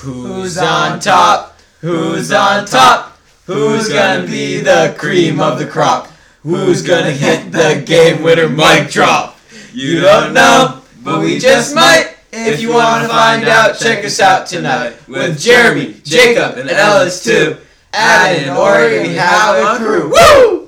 Who's on top? Who's on top? Who's gonna be the cream of the crop? Who's gonna hit the game winner mic drop? You don't know, but we just might. If you wanna find out, check us out tonight with Jeremy, Jacob, and Ellis too. Add in Oregon, we have a crew. Woo!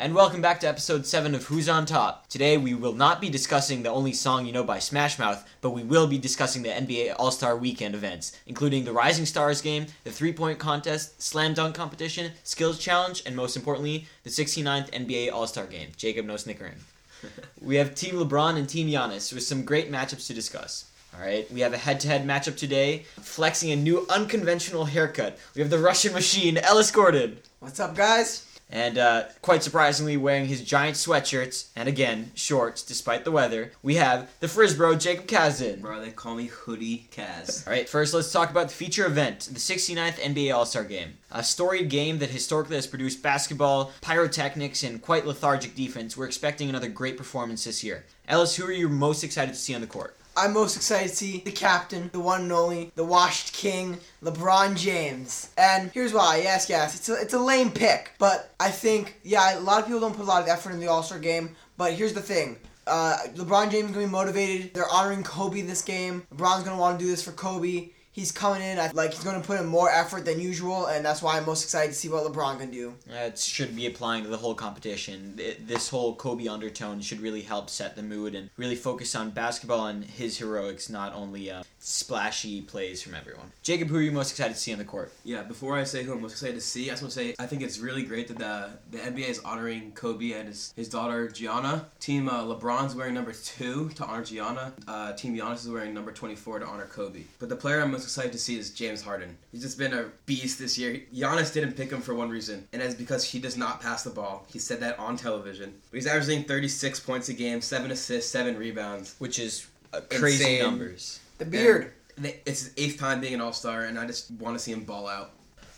And welcome back to episode 7 of Who's on Top. Today we will not be discussing the only song you know by Smash Mouth, but we will be discussing the NBA All Star Weekend events, including the Rising Stars game, the three point contest, slam dunk competition, skills challenge, and most importantly, the 69th NBA All Star game. Jacob, no snickering. we have Team LeBron and Team Giannis with some great matchups to discuss. All right, we have a head-to-head matchup today, flexing a new unconventional haircut. We have the Russian machine, Ellis Gordon. What's up, guys? And uh, quite surprisingly, wearing his giant sweatshirts and again shorts, despite the weather, we have the Frisbro Jacob Kazin. Bro, they call me Hoodie Kaz. All right, first let's talk about the feature event, the 69th NBA All Star Game. A storied game that historically has produced basketball, pyrotechnics, and quite lethargic defense. We're expecting another great performance this year. Ellis, who are you most excited to see on the court? I'm most excited to see the captain, the one and only, the washed king, LeBron James. And here's why. Yes, yes, it's a, it's a lame pick, but I think yeah, a lot of people don't put a lot of effort in the All Star game. But here's the thing. Uh, LeBron James is gonna be motivated. They're honoring Kobe this game. LeBron's gonna want to do this for Kobe. He's coming in I- like he's gonna put in more effort than usual, and that's why I'm most excited to see what LeBron can do. That should be applying to the whole competition. It- this whole Kobe undertone should really help set the mood and really focus on basketball and his heroics, not only uh, splashy plays from everyone. Jacob, who are you most excited to see on the court? Yeah, before I say who I'm most excited to see, I just want to say I think it's really great that the, the NBA is honoring Kobe and his, his daughter Gianna. Team uh, LeBron's wearing number two to honor Gianna. Uh, Team Giannis is wearing number 24 to honor Kobe. But the player I'm most excited to see is James Harden. He's just been a beast this year. Giannis didn't pick him for one reason, and that's because he does not pass the ball. He said that on television. But he's averaging 36 points a game, seven assists, seven rebounds. Which is uh, crazy Insane. numbers. The beard. And It's his eighth time being an All Star, and I just want to see him ball out.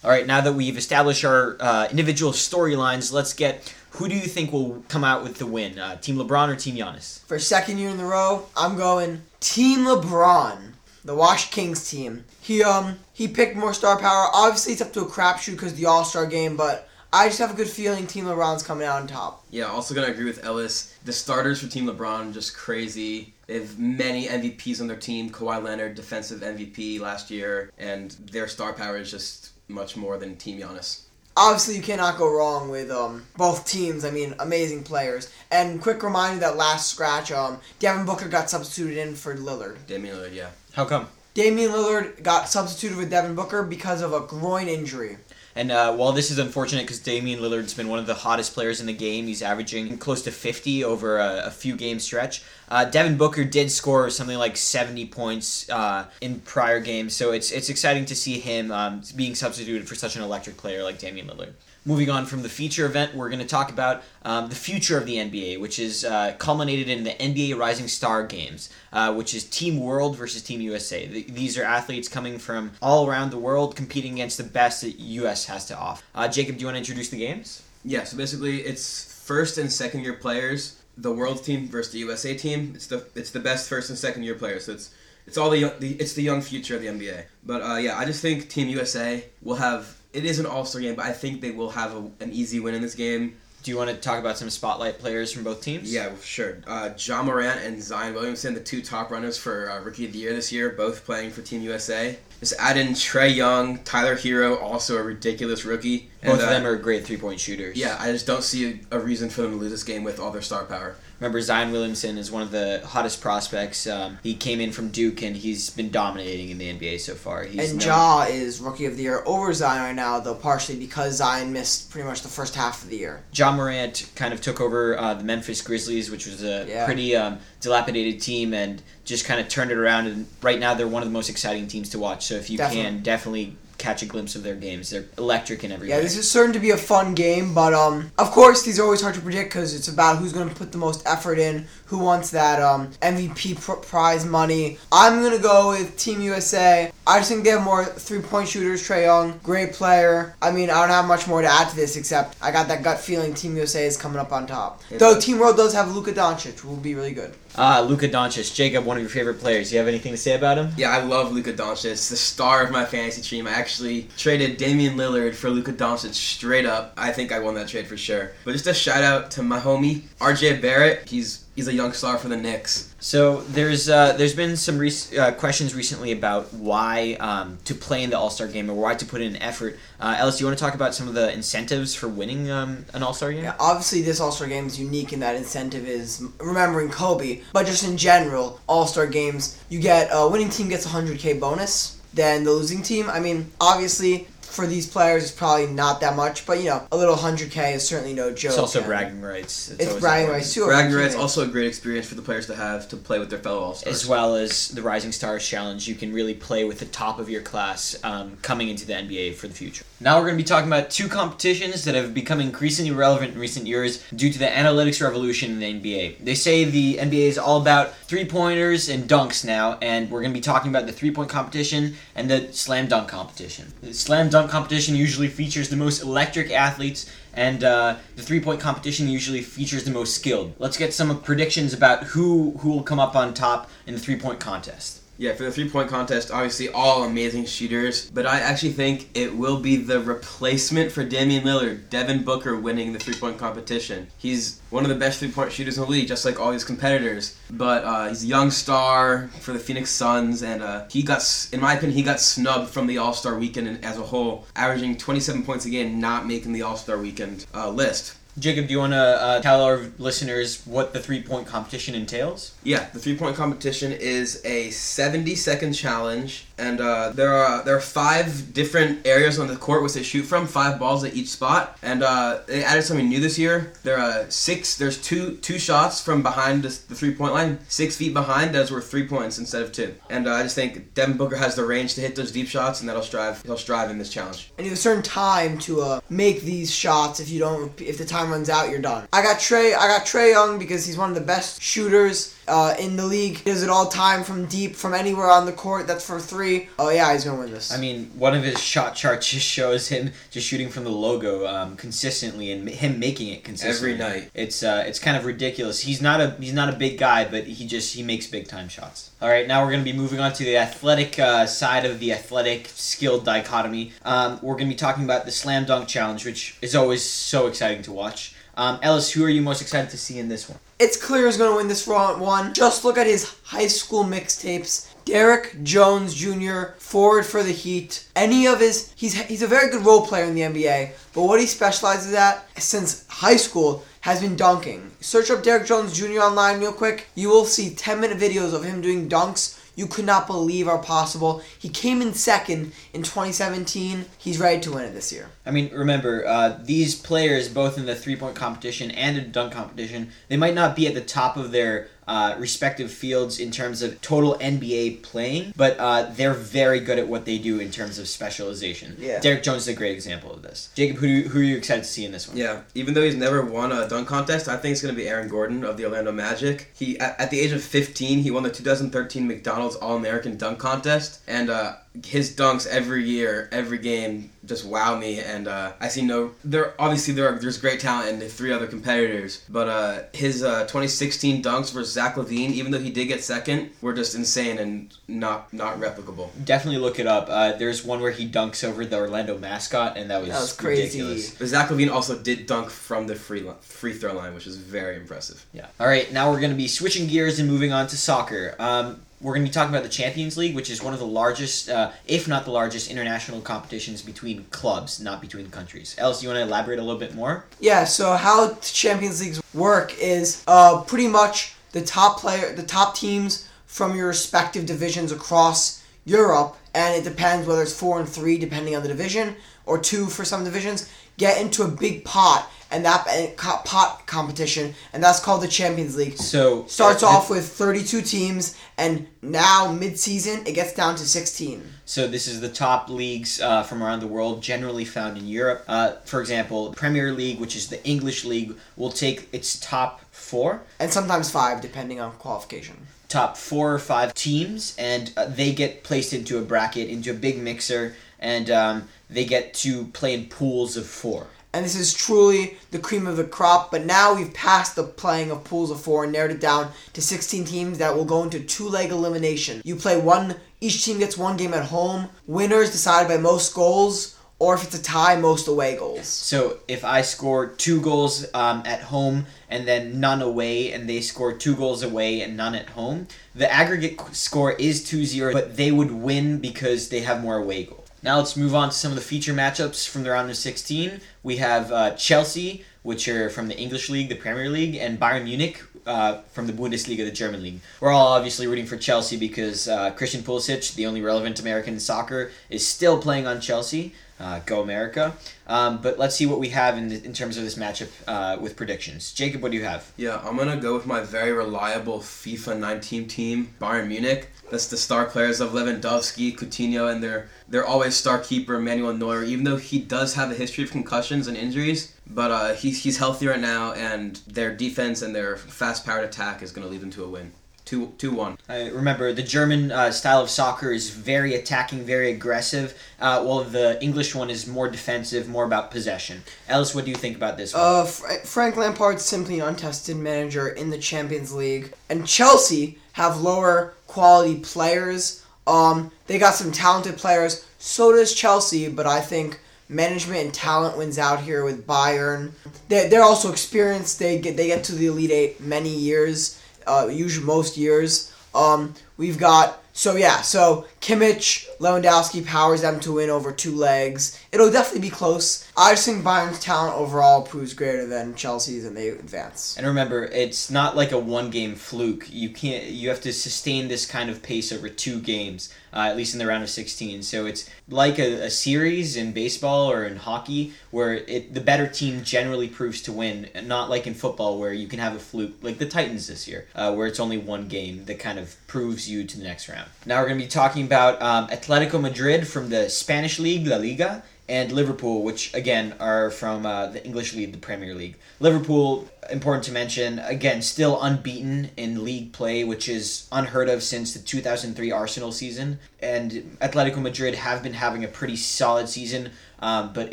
All right, now that we've established our uh, individual storylines, let's get who do you think will come out with the win? Uh, Team LeBron or Team Giannis? For second year in a row, I'm going Team LeBron, the Wash Kings team. He um he picked more star power. Obviously, it's up to a crapshoot because the All Star game, but I just have a good feeling Team LeBron's coming out on top. Yeah, also gonna agree with Ellis. The starters for Team LeBron just crazy. They have many MVPs on their team. Kawhi Leonard, defensive MVP last year, and their star power is just much more than Team Giannis. Obviously, you cannot go wrong with um both teams. I mean, amazing players. And quick reminder that last scratch, um Devin Booker got substituted in for Lillard. Damian Lillard, yeah. How come? Damian Lillard got substituted with Devin Booker because of a groin injury. And uh, while this is unfortunate because Damian Lillard's been one of the hottest players in the game, he's averaging close to 50 over a, a few game stretch. Uh, Devin Booker did score something like 70 points uh, in prior games, so it's it's exciting to see him um, being substituted for such an electric player like Damian Lillard. Moving on from the feature event, we're going to talk about um, the future of the NBA, which is uh, culminated in the NBA Rising Star Games, uh, which is Team World versus Team USA. Th- these are athletes coming from all around the world competing against the best that US has to offer. Uh, Jacob, do you want to introduce the games? Yeah, so basically it's first and second year players, the world team versus the USA team. It's the it's the best first and second year players. So it's it's all the, young, the it's the young future of the NBA. But uh, yeah, I just think Team USA will have it is an All Star game, but I think they will have a, an easy win in this game. Do you want to talk about some spotlight players from both teams? Yeah, sure. Uh, Ja Morant and Zion Williamson, the two top runners for uh, Rookie of the Year this year, both playing for Team USA. Just add in Trae Young, Tyler Herro, also a ridiculous rookie. Both And, of uh, them are great three point shooters. Yeah, I just don't see a, a reason for them to lose this game with all their star power. Remember, Zion Williamson is one of the hottest prospects. Um, he came in from Duke and he's been dominating in the NBA so far. He's and known- Ja is Rookie of the Year over Zion right now, though partially because Zion missed pretty much the first half of the year. Ja Morant kind of took over uh, the Memphis Grizzlies, which was a Yeah. pretty um, dilapidated team, and just kind of turned it around. And right now, they're one of the most exciting teams to watch. So if you Definitely. can, definitely catch a glimpse of their games. They're electric and everything. Yeah, this is certain to be a fun game, but um, of course these are always hard to predict because it's about who's going to put the most effort in, who wants that um MVP pr- prize money. I'm gonna go with Team USA. I just think they have more three-point shooters. Trae Young, great player. I mean, I don't have much more to add to this except I got that gut feeling Team USA is coming up on top. Yeah. Though Team World does have Luka Doncic, who will be really good. Uh, Luka Doncic, Jacob, one of your favorite players. Do you have anything to say about him? Yeah, I love Luka Doncic, It's the star of my fantasy team. I actually traded Damian Lillard for Luka Doncic straight up. I think I won that trade for sure. But just a shout out to my homie RJ Barrett. He's he's a young star for the Knicks. So there's uh, there's been some rec- uh, questions recently about why um, to play in the All Star game or why to put in an effort. Uh, Ellis, you want to talk about some of the incentives for winning um, an All Star game? Yeah, obviously this All Star game is unique in that incentive is remembering Kobe, but just in general, All Star games you get a winning team gets a hundred k bonus. Then the losing team, I mean, obviously for these players, it's probably not that much, but you know, a little hundred k is certainly no joke. It's also and bragging rights. It's always bragging important. rights too. Bragging rights also a great experience for the players to have to play with their fellow All Stars. As well as the Rising Stars Challenge, you can really play with the top of your class um, coming into the NBA for the future. Now we're going to be talking about two competitions that have become increasingly relevant in recent years due to the analytics revolution in the NBA. They say the NBA is all about three pointers and dunks now, and we're going to be talking about the three point competition and the slam dunk competition. The slam dunk competition usually features the most electric athletes and uh, the three point competition usually features the most skilled. Let's get some predictions about who who will come up on top in the three point contest. Yeah, for the three point contest, obviously all amazing shooters, but I actually think it will be the replacement for Damian Lillard, Devin Booker winning the three point competition. He's one of the best three point shooters in the league, just like all his competitors. But uh, he's a young star for the Phoenix Suns, and uh, he got, in my opinion, he got snubbed from the All Star weekend as a whole, averaging 27 points a game, not making the All Star weekend uh, list. Jacob, do you want to uh, tell our listeners what the three point competition entails? Yeah, the three point competition is a 70 second challenge, and uh, there are there are five different areas on the court which they shoot from, five balls at each spot, and uh, they added something new this year. There are six. There's two two shots from behind the, the three point line, six feet behind. That's worth three points instead of two. And uh, I just think Devin Booker has the range to hit those deep shots, and that'll strive. He'll strive in this challenge. and you have a certain time to uh, make these shots. If you don't, if the time runs out, you're done. I got Trae. I got Trae Young because he's one of the best shooters uh, in the league. He does it all time from deep, from anywhere on the court. That's for three. Oh yeah, he's gonna win this. I mean, one of his shot charts just shows him just shooting from the logo um, consistently and him making it consistently Every night. It's uh, it's kind of ridiculous. He's not a he's not a big guy, but he just he makes big time shots. All right, now we're gonna be moving on to the athletic uh, side of the athletic skill dichotomy. Um, we're gonna be talking about the slam dunk challenge, which is always so exciting to watch. Um, Ellis, who are you most excited to see in this one? It's clear he's gonna win this one. Just look at his high school mixtapes. Derrick Jones Jr. forward for the Heat. Any of his he's he's a very good role player in the NBA, but what he specializes at since high school has been dunking. Search up Derrick Jones Jr. online real quick. You will see 10 minute videos of him doing dunks you could not believe are possible. He came in second in 2017. He's ready to win it this year. I mean, remember, uh, these players, both in the three point competition and the dunk competition, they might not be at the top of their uh, respective fields in terms of total NBA playing, but uh, they're very good at what they do in terms of specialization. Yeah. Derrick Jones is a great example of this. Jacob, who, you, who are you excited to see in this one? Yeah, even though he's never won a dunk contest, I think it's going to be Aaron Gordon of the Orlando Magic. He at, at the age of 15, he won the 2013 McDonald's All-American Dunk Contest, and uh, his dunks every year, every game, just wow me. And uh, I see no, there obviously there are there's great talent in the three other competitors, but uh, his uh, 2016 dunks versus Zach LaVine, even though he did get second, were just insane and not not replicable. Definitely look it up. Uh, there's one where he dunks over the Orlando mascot, and that was, That was crazy. ridiculous. But Zach LaVine also did dunk from the free li- free throw line, which is very impressive. Yeah. All right, now we're going to be switching gears and moving on to soccer. Um, we're going to be talking about the Champions League, which is one of the largest, uh, if not the largest, international competitions between clubs, not between countries. Ellis, do you want to elaborate a little bit more? Yeah, so how the Champions Leagues work is uh, pretty much the top player, the top teams from your respective divisions across Europe, and it depends whether it's four and three depending on the division, or two for some divisions, get into a big pot, and that pot competition, and that's called the Champions League. So Starts uh, off with 32 teams, and now mid-season it gets down to 16. So this is the top leagues uh, from around the world, generally found in Europe. Uh, for example, Premier League, which is the English league, will take its top four, And sometimes five, depending on qualification. top four or five teams, and uh, they get placed into a bracket, into a big mixer, and um, they get to play in pools of four. And this is truly the cream of the crop. But now we've passed the playing of pools of four and narrowed it down to 16 teams that will go into two leg elimination. You play one, each team gets one game at home. Winners decided by most goals, or if it's a tie, most away goals. So if I score two goals um, at home and then none away, and they score two goals away and none at home, the aggregate score is 2-0, but they would win because they have more away goals. Now let's move on to some of the feature matchups from the round of 16. We have uh, Chelsea, which are from the English League, the Premier League, and Bayern Munich uh, from the Bundesliga, the German league. We're all obviously rooting for Chelsea because uh, Christian Pulisic, the only relevant American in soccer, is still playing on Chelsea. Uh, go America! Um, but let's see what we have in, in terms of this matchup uh, with predictions. Jacob, what do you have? Yeah, I'm gonna go with my very reliable FIFA 19 team, Bayern Munich. That's the star players of Lewandowski, Coutinho, and their their always star keeper Manuel Neuer. Even though he does have a history of concussions and injuries, but uh, he's he's healthy right now, and their defense and their fast-powered attack is gonna lead them to a win. Two, two one. Uh, remember, the German uh, style of soccer is very attacking, very aggressive, uh, while the English one is more defensive, more about possession. Ellis, what do you think about this one? Uh, Fra- Frank Lampard's simply an untested manager in the Champions League, and Chelsea have lower quality players. Um, they got some talented players. So does Chelsea, but I think management and talent wins out here with Bayern. They they're also experienced. They get they get to the Elite Eight many years, uh, usually most years. Um, we've got so yeah, so Kimmich, Lewandowski powers them to win over two legs. It'll definitely be close. I just think Bayern's talent overall proves greater than Chelsea's, and they advance. And remember, it's not like a one-game fluke. You can't. You have to sustain this kind of pace over two games, uh, at least in the round of sixteen. So it's like a, a series in baseball or in hockey, where it the better team generally proves to win, not like in football where you can have a fluke, like the Titans this year, uh, where it's only one game that kind of proves you to the next round. Now we're going to be talking about um, Atletico Madrid from the Spanish League, La Liga, and Liverpool, which again are from uh, the English League, the Premier League. Liverpool, important to mention, again, still unbeaten in league play, which is unheard of since the 2003 Arsenal season. And Atletico Madrid have been having a pretty solid season, um, but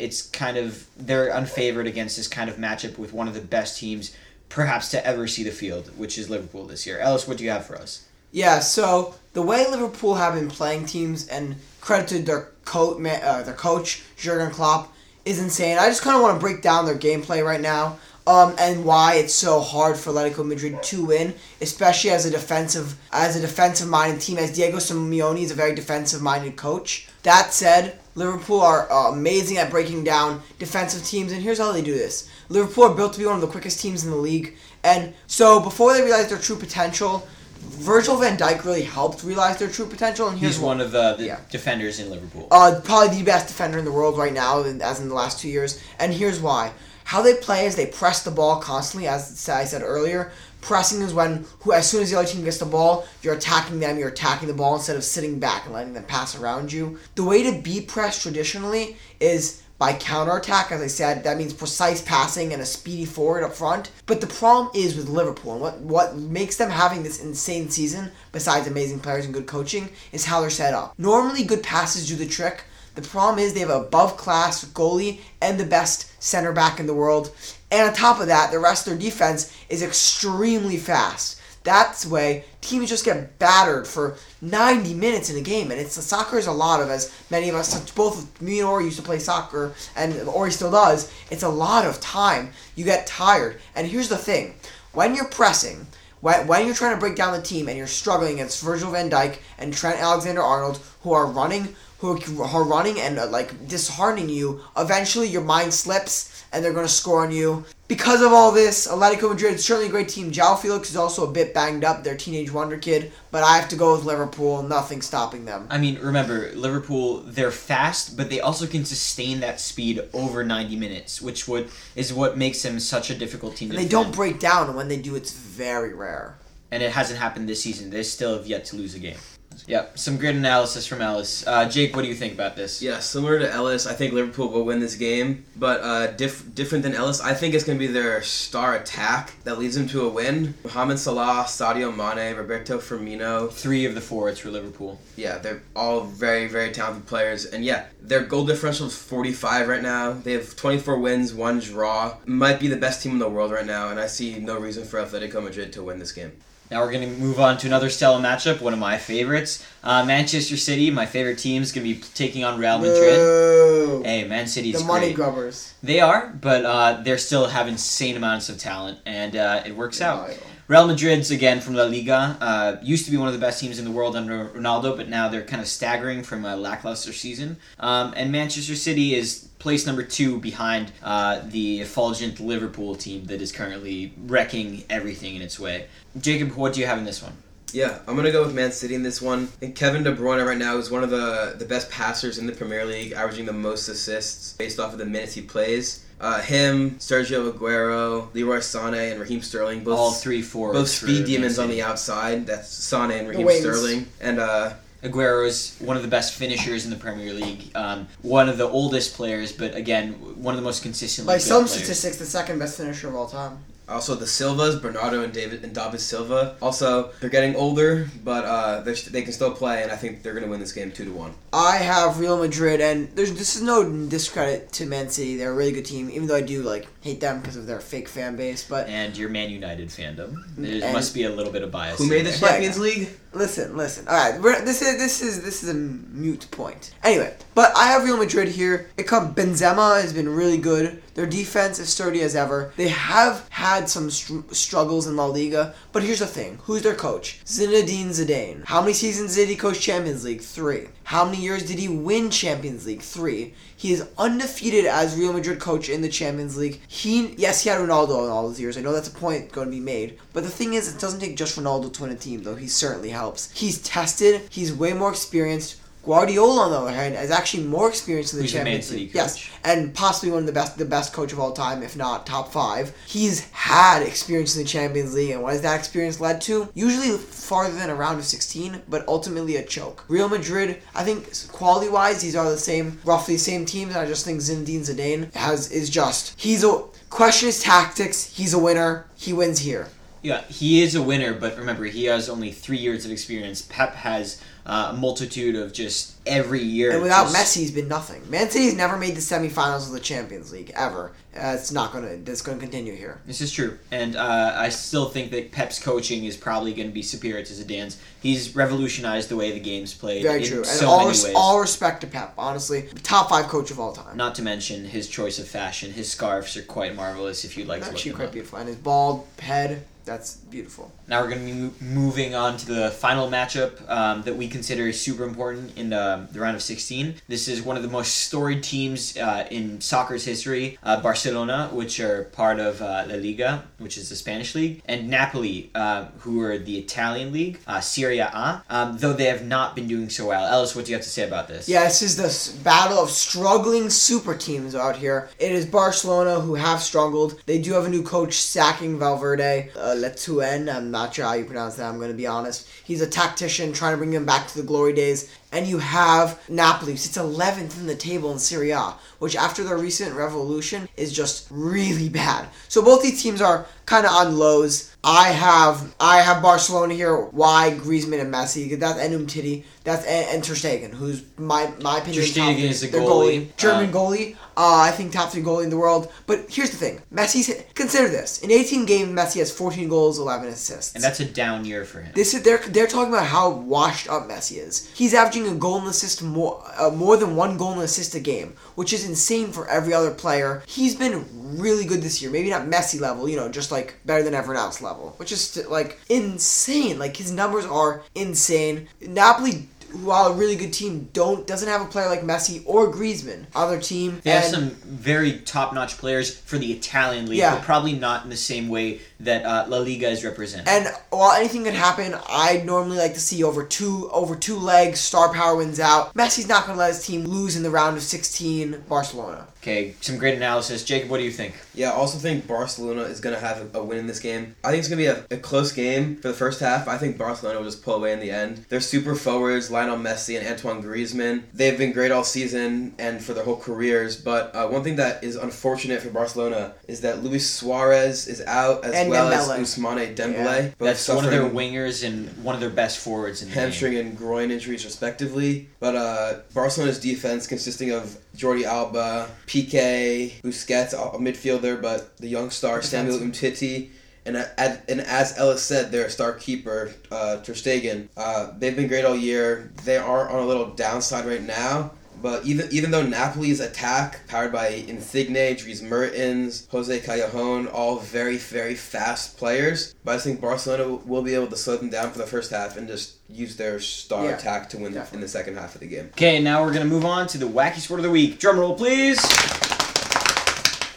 it's kind of, they're unfavored against this kind of matchup with one of the best teams perhaps to ever see the field, which is Liverpool this year. Ellis, what do you have for us? Yeah, so the way Liverpool have been playing teams and credited their coach, uh, their coach Jurgen Klopp is insane. I just kind of want to break down their gameplay right now. Um, and why it's so hard for Atletico Madrid to win, especially as a defensive as a defensive minded team. As Diego Simeone is a very defensive minded coach. That said, Liverpool are uh, amazing at breaking down defensive teams, and here's how they do this. Liverpool are built to be one of the quickest teams in the league, and so before they realize their true potential, Virgil van Dijk really helped realize their true potential, and here's He's one of the, the Yeah. defenders in Liverpool. Uh, probably the best defender in the world right now, as in the last two years. And here's why: how they play is they press the ball constantly, as I said earlier. Pressing is when, who, as soon as the other team gets the ball, you're attacking them. You're attacking the ball instead of sitting back and letting them pass around you. The way to beat press traditionally is by counterattack, as I said, that means precise passing and a speedy forward up front. But the problem is with Liverpool, and what, what makes them having this insane season, besides amazing players and good coaching, is how they're set up. Normally, good passes do the trick. The problem is they have an above class goalie and the best center back in the world. And on top of that, the rest of their defense is extremely fast. That's the way teams just get battered for 90 minutes in a game, and it's the soccer is a lot of as many of us, both me and Ori used to play soccer, and Ori still does. It's a lot of time. You get tired, and here's the thing: when you're pressing, when, when you're trying to break down the team, and you're struggling against Virgil Van Dijk and Trent Alexander-Arnold, who are running, who are running and uh, like disheartening you, eventually your mind slips, and they're going to score on you. Because of all this, Atletico Madrid is certainly a great team. João Félix is also a bit banged up, their teenage wonder kid, but I have to go with Liverpool. Nothing stopping them. I mean, remember, Liverpool, they're fast, but they also can sustain that speed over 90 minutes, which would is what makes them such a difficult team to And they defend. don't break down, and when they do, it's very rare. And it hasn't happened this season. They still have yet to lose a game. Seasons. Yep, some great analysis from Ellis. Uh, Jake, what do you think about this? Yeah, similar to Ellis, I think Liverpool will win this game. But uh, diff- different than Ellis, I think it's going to be their star attack that leads them to a win. Mohamed Salah, Sadio Mane, Roberto Firmino. Three of the four, it's for Liverpool. Yeah, they're all very, very talented players. And yeah, their goal differential is 45 right now. They have 24 wins, one draw. Might be the best team in the world right now, and I see no reason for Atletico Madrid to win this game. Now we're going to move on to another stellar matchup, one of my favorites. Uh, Manchester City, my favorite team, is going to be taking on Real Madrid. Boo. Hey, Man City's the money great. grubbers. They are, but uh, they're still have insane amounts of talent, and uh, it works out. Real Madrid's again from La Liga uh, used to be one of the best teams in the world under Ronaldo, but now they're kind of staggering from a lackluster season. Um, and Manchester City is place number two behind uh, the effulgent Liverpool team that is currently wrecking everything in its way. Jacob, what do you have in this one? Yeah, I'm gonna go with Man City in this one. And Kevin De Bruyne right now is one of the the best passers in the Premier League, averaging the most assists based off of the minutes he plays. Uh, him, Sergio Aguero, Leroy Sané, and Raheem Sterling, both All three forwards. both speed Man demons on the outside. That's Sané and Raheem. Sterling. And uh, Aguero is one of the best finishers in the Premier League. Um, one of the oldest players, but again, one of the most consistently By good some players. statistics, the second best finisher of all time. Also the Silvas, Bernardo and David and David Silva. Also, they're getting older, but uh, they can still play, and I think they're gonna win this game two to one. I have Real Madrid, and there's this is no discredit to Man City. They're a really good team, even though I do like hate them because of their fake fan base. But and your Man United fandom. There must be a little bit of bias. Who in made the there. Right. Champions League? listen, listen. All right, we're, this is this is this is a mute point. Anyway, but I have Real Madrid here. It come Benzema has been really good. Their defense is sturdy as ever. They have had some str- struggles in La Liga, but here's the thing: who's their coach? Zinedine Zidane. How many seasons did he coach Champions League? Three. How many years did he win Champions League? Three. He is undefeated as Real Madrid coach in the Champions League. He yes, he had Ronaldo in all those years. I know that's a point going to be made, but the thing is, it doesn't take just Ronaldo to win a team, though. He certainly helps. He's tested. He's way more experienced. Guardiola, on the other hand, is actually more experienced in the Who's the Man Champions City League. Yes, and possibly one of the best, the best coach of all time, if not top five. He's had experience in the Champions League, and what has that experience led to? Usually farther than a round of 16, but ultimately a choke. Real Madrid, I think quality-wise, these are the same, roughly the same teams. I just think Zinedine Zidane has is just he's a question his tactics. He's a winner. He wins here. Yeah, he is a winner, but remember, he has only three years of experience. Pep has uh, a multitude of just every year. And without just- Messi, he's been nothing. Man City's never made the semifinals of the Champions League ever. Uh, it's not gonna. That's gonna continue here. This is true, and uh, I still think that Pep's coaching is probably going to be superior to Zidane's. He's revolutionized the way the game's played Very true. And all, res- all respect to Pep. Honestly, top five coach of all time. Not to mention his choice of fashion. His scarves are quite marvelous. If you'd like to Actually, quite up. beautiful. And his bald head. That's beautiful. Now we're going to be mo- moving on to the final matchup um, that we consider super important in the, the round of 16. This is one of the most storied teams uh, in soccer's history. Uh, Barcelona, which are part of uh, La Liga, which is the Spanish league, and Napoli, uh, who are the Italian league, uh, Serie A. Um, though they have not been doing so well. Ellis, what do you have to say about this? Yeah, this is the battle of struggling super teams out here. It is Barcelona who have struggled. They do have a new coach sacking Valverde, uh, Letuen. I'm not sure how you pronounce that. I'm going to be honest. He's a tactician trying to bring him back to the glory days. And you have Napoli, sits 11th in the table in Serie A, which after their recent revolution is just really bad. So both these teams are kind of on lows. I have I have Barcelona here. Why Griezmann and Messi? That's Enum Titty. That's and, Ter Stegen, who's my my opinion. Ter top Stegen is a Their goalie. German Uh, goalie. Uh, I think top three goalie in the world. But here's the thing: Messi's consider this. In 18 games, Messi has 14 goals, 11 assists. And that's a down year for him. This is they're they're talking about how washed up Messi is. He's averaging a goal and assist more uh, more than one goal and assist a game, which is insane for every other player. He's been really good this year. Maybe not Messi level, you know, just like better than everyone else level, which is like insane. Like his numbers are insane. Napoli while a really good team, don't doesn't have a player like Messi or Griezmann on their team. They have some very top-notch players for the Italian league, Yeah. but probably not in the same way that uh, La Liga is represented. And while anything could happen, I normally like to see over two over two legs, star power wins out. Messi's not going to let his team lose in the round of 16, Barcelona. Okay, some great analysis. Jacob, what do you think? Yeah, I also think Barcelona is going to have a, a win in this game. I think it's going to be a, a close game for the first half. I think Barcelona will just pull away in the end. They're super forwards, Lionel Messi and Antoine Griezmann, they've been great all season and for their whole careers. But uh, one thing that is unfortunate for Barcelona is that Luis Suarez is out as And well Dembele. as Ousmane Dembele. Yeah. both That's one of their wingers and one of their best forwards in the game. hamstring and groin injuries respectively. But uh, Barcelona's defense consisting of Jordi Alba, Piqué, Busquets, a midfielder, but the young star Samuel Umtiti. And, uh, and as Ellis said, their star keeper, uh, Ter Stegen, uh, they've been great all year. They are on a little downside right now, but even even though Napoli's attack, powered by Insigne, Dries Mertens, Jose Callejon, all very, very fast players, but I think Barcelona will- will be able to slow them down for the first half and just use their star Yeah, attack to win in the second half of the game. Okay, now we're gonna move on to the wacky sport of the week. Drum roll, please.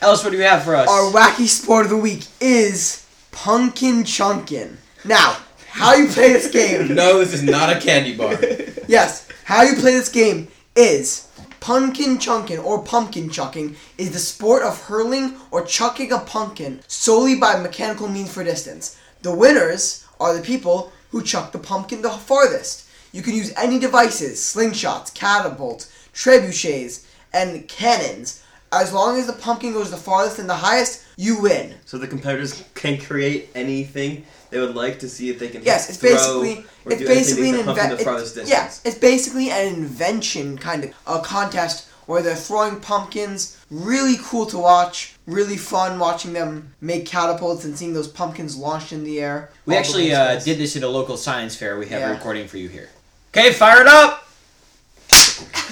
Ellis, what do you have for us? Our wacky sport of the week is Pumpkin Chunkin. Now, how you play this game? No, this is not a candy bar. Yes, how you play this game is pumpkin chunkin or pumpkin chucking is the sport of hurling or chucking a pumpkin solely by mechanical means for distance. The winners are the people who chuck the pumpkin the farthest. You can use any devices, slingshots, catapults, trebuchets, and cannons. As long as the pumpkin goes the farthest and the highest, you win. So the competitors can create anything they would like to see if they can. Yes, it's throw basically or it's do anything basically an to pump in invention. the farthest distance. Yeah, it's basically an invention kind of a contest where they're throwing pumpkins. Really cool to watch. Really fun watching them make catapults and seeing those pumpkins launched in the air. we actually uh, did this at a local science fair. We have Yeah. a recording for you here. Okay, fire it up.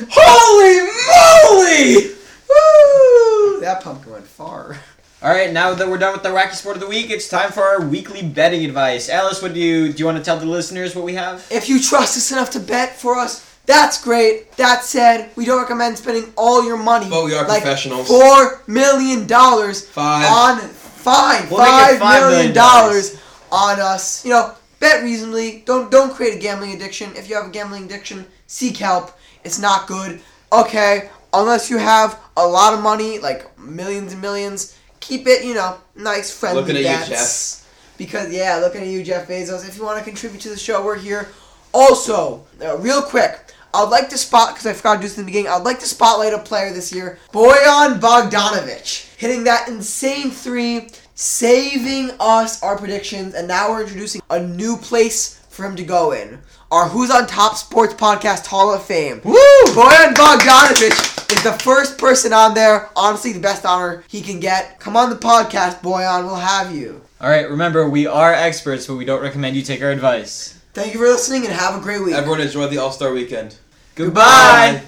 Holy moly! Woo! That pumpkin went far. All right, now that we're done with the wacky sport of the week, it's time for our weekly betting advice. Ellis, what do you do? You want to tell the listeners what we have? If you trust us enough to bet for us, that's great. That said, we don't recommend spending all your money. But we are like professionals. Four million dollars Five. on fine We'll make it five five million million dollars on us. You know, bet reasonably. Don't don't create a gambling addiction. If you have a gambling addiction, seek help. It's not good. Okay, unless you have a lot of money, like millions and millions, keep it. You know, nice friendly Looking at you, bets. Because yeah, looking at you, Jeff Bezos. If you want to contribute to the show, we're here. Also, uh, real quick, I'd like to spot because I forgot to do this in the beginning. I'd like to spotlight a player this year, Bojan Bogdanovic, hitting that insane three, saving us our predictions, and now we're introducing a new place for him to go in. Our Who's on Top Sports Podcast Hall of Fame. Woo! Bojan Bogdanovic is the first person on there. Honestly, the best honor he can get. Come on the podcast, Bojan. We'll have you. All right, remember we are experts, but we don't recommend you take our advice. Thank you for listening and have a great week. Everyone enjoy the All Star Weekend. Goodbye.